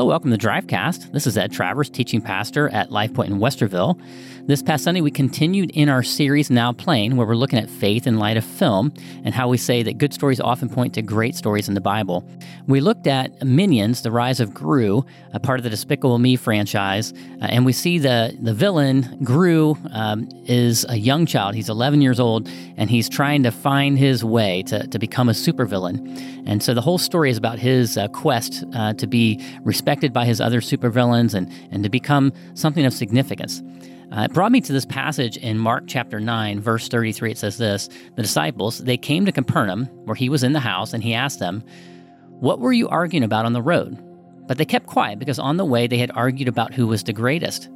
Hello, welcome to Drivecast. This is Ed Travers, teaching pastor at Life Point in Westerville. This past Sunday, we continued in our series Now Playing, where we're looking at faith in light of film and how we say that good stories often point to great stories in the Bible. We looked at Minions, the rise of Gru, a part of the Despicable Me franchise, uh, and we see the, the villain, Gru, um, is a young child. He's 11 years old, and he's trying to find his way to, to become a supervillain. And so the whole story is about his uh, quest uh, to be respected by his other supervillains and, and to become something of significance. Uh, it brought me to this passage in Mark chapter 9, verse 33. It says this The disciples, they came to Capernaum, where he was in the house, and he asked them, What were you arguing about on the road? But they kept quiet because on the way they had argued about who was the greatest.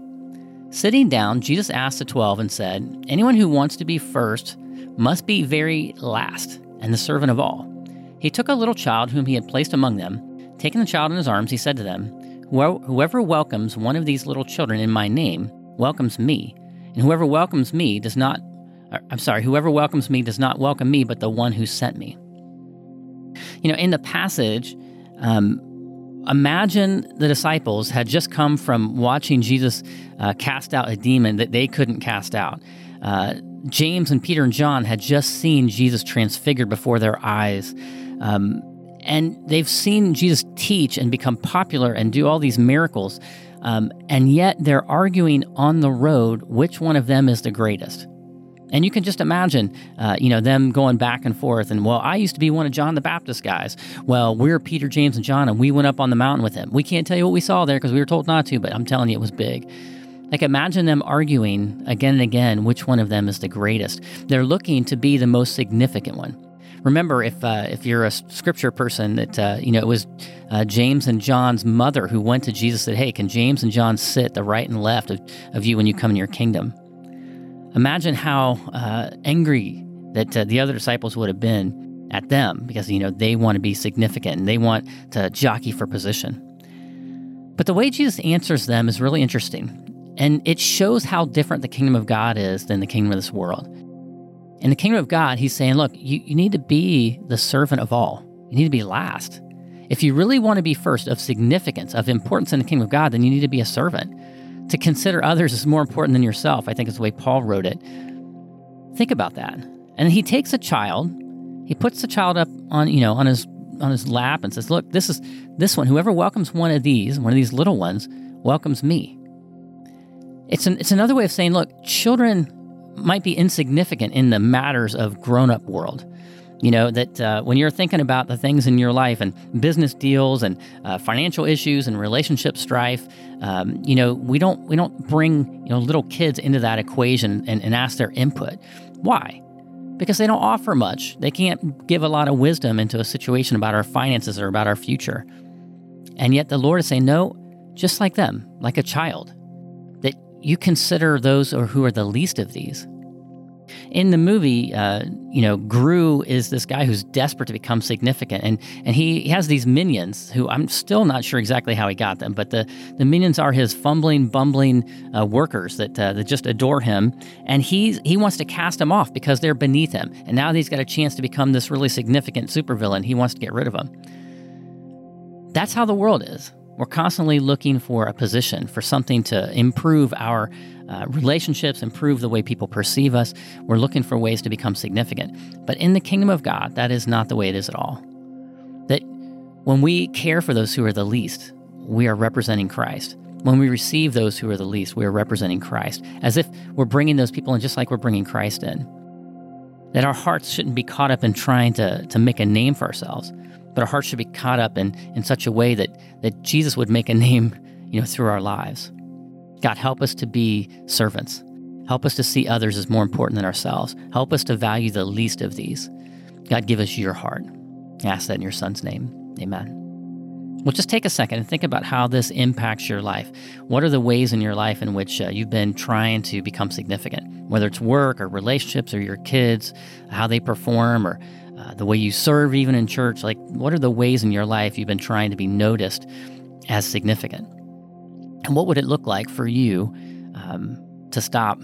Sitting down, Jesus asked the twelve and said, Anyone who wants to be first must be very last and the servant of all. He took a little child whom he had placed among them Taking the child in his arms, he said to them, Whoever welcomes one of these little children in my name welcomes me, and whoever welcomes me does not, I'm sorry, whoever welcomes me does not welcome me, but the one who sent me. You know, in the passage, um, imagine the disciples had just come from watching Jesus uh, cast out a demon that they couldn't cast out. Uh, James and Peter and John had just seen Jesus transfigured before their eyes. Um, and they've seen Jesus teach and become popular and do all these miracles. Um, and yet they're arguing on the road which one of them is the greatest. And you can just imagine, uh, you know, them going back and forth. And well, I used to be one of John the Baptist guys. Well, we're Peter, James, and John, and we went up on the mountain with him. We can't tell you what we saw there because we were told not to, but I'm telling you, it was big. Like, imagine them arguing again and again which one of them is the greatest. They're looking to be the most significant one remember if uh, if you're a scripture person that uh, you know it was uh, James and John's mother who went to Jesus and said, "Hey, can James and John sit the right and left of, of you when you come in your kingdom?" Imagine how uh, angry that uh, the other disciples would have been at them because you know they want to be significant and they want to jockey for position. But the way Jesus answers them is really interesting. And it shows how different the kingdom of God is than the kingdom of this world. In the kingdom of God, he's saying, look, you, you need to be the servant of all. You need to be last. If you really want to be first of significance, of importance in the kingdom of God, then you need to be a servant. To consider others is more important than yourself, I think is the way Paul wrote it. Think about that. And he takes a child, he puts the child up on, you know, on his on his lap and says, Look, this is this one. Whoever welcomes one of these, one of these little ones, welcomes me. It's an, it's another way of saying, look, children might be insignificant in the matters of grown up world. You know, that uh, when you're thinking about the things in your life and business deals and uh, financial issues and relationship strife, um, you know, we don't we don't bring you know little kids into that equation and, and ask their input. Why? Because they don't offer much. They can't give a lot of wisdom into a situation about our finances or about our future. And yet the Lord is saying, no, just like them, like a child you consider those or who are the least of these. In the movie, uh, you know, Gru is this guy who's desperate to become significant, and and he has these minions who I'm still not sure exactly how he got them, but the, the minions are his fumbling, bumbling uh, workers that uh, that just adore him, and he he wants to cast them off because they're beneath him, and now that he's got a chance to become this really significant supervillain, he wants to get rid of them. That's how the world is. We're constantly looking for a position, for something to improve our uh, relationships, improve the way people perceive us. We're looking for ways to become significant. But in the kingdom of God, that is not the way it is at all. That when we care for those who are the least, we are representing Christ. When we receive those who are the least, we are representing Christ, as if we're bringing those people in just like we're bringing Christ in. That our hearts shouldn't be caught up in trying to, to make a name for ourselves, but our hearts should be caught up in, in such a way that, that Jesus would make a name, you know, through our lives. God, help us to be servants. Help us to see others as more important than ourselves. Help us to value the least of these. God, give us your heart. I ask that in your son's name. Amen. Well, just take a second and think about how this impacts your life. What are the ways in your life in which uh, you've been trying to become significant? Whether it's work or relationships or your kids, how they perform, or uh, the way you serve, even in church. Like, what are the ways in your life you've been trying to be noticed as significant? And what would it look like for you um, to stop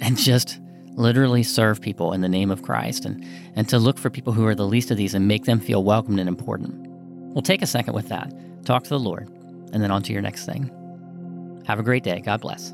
and just literally serve people in the name of Christ and, and to look for people who are the least of these and make them feel welcomed and important? Well, take a second with that. Talk to the Lord. and then on to your next thing. Have a great day. God bless.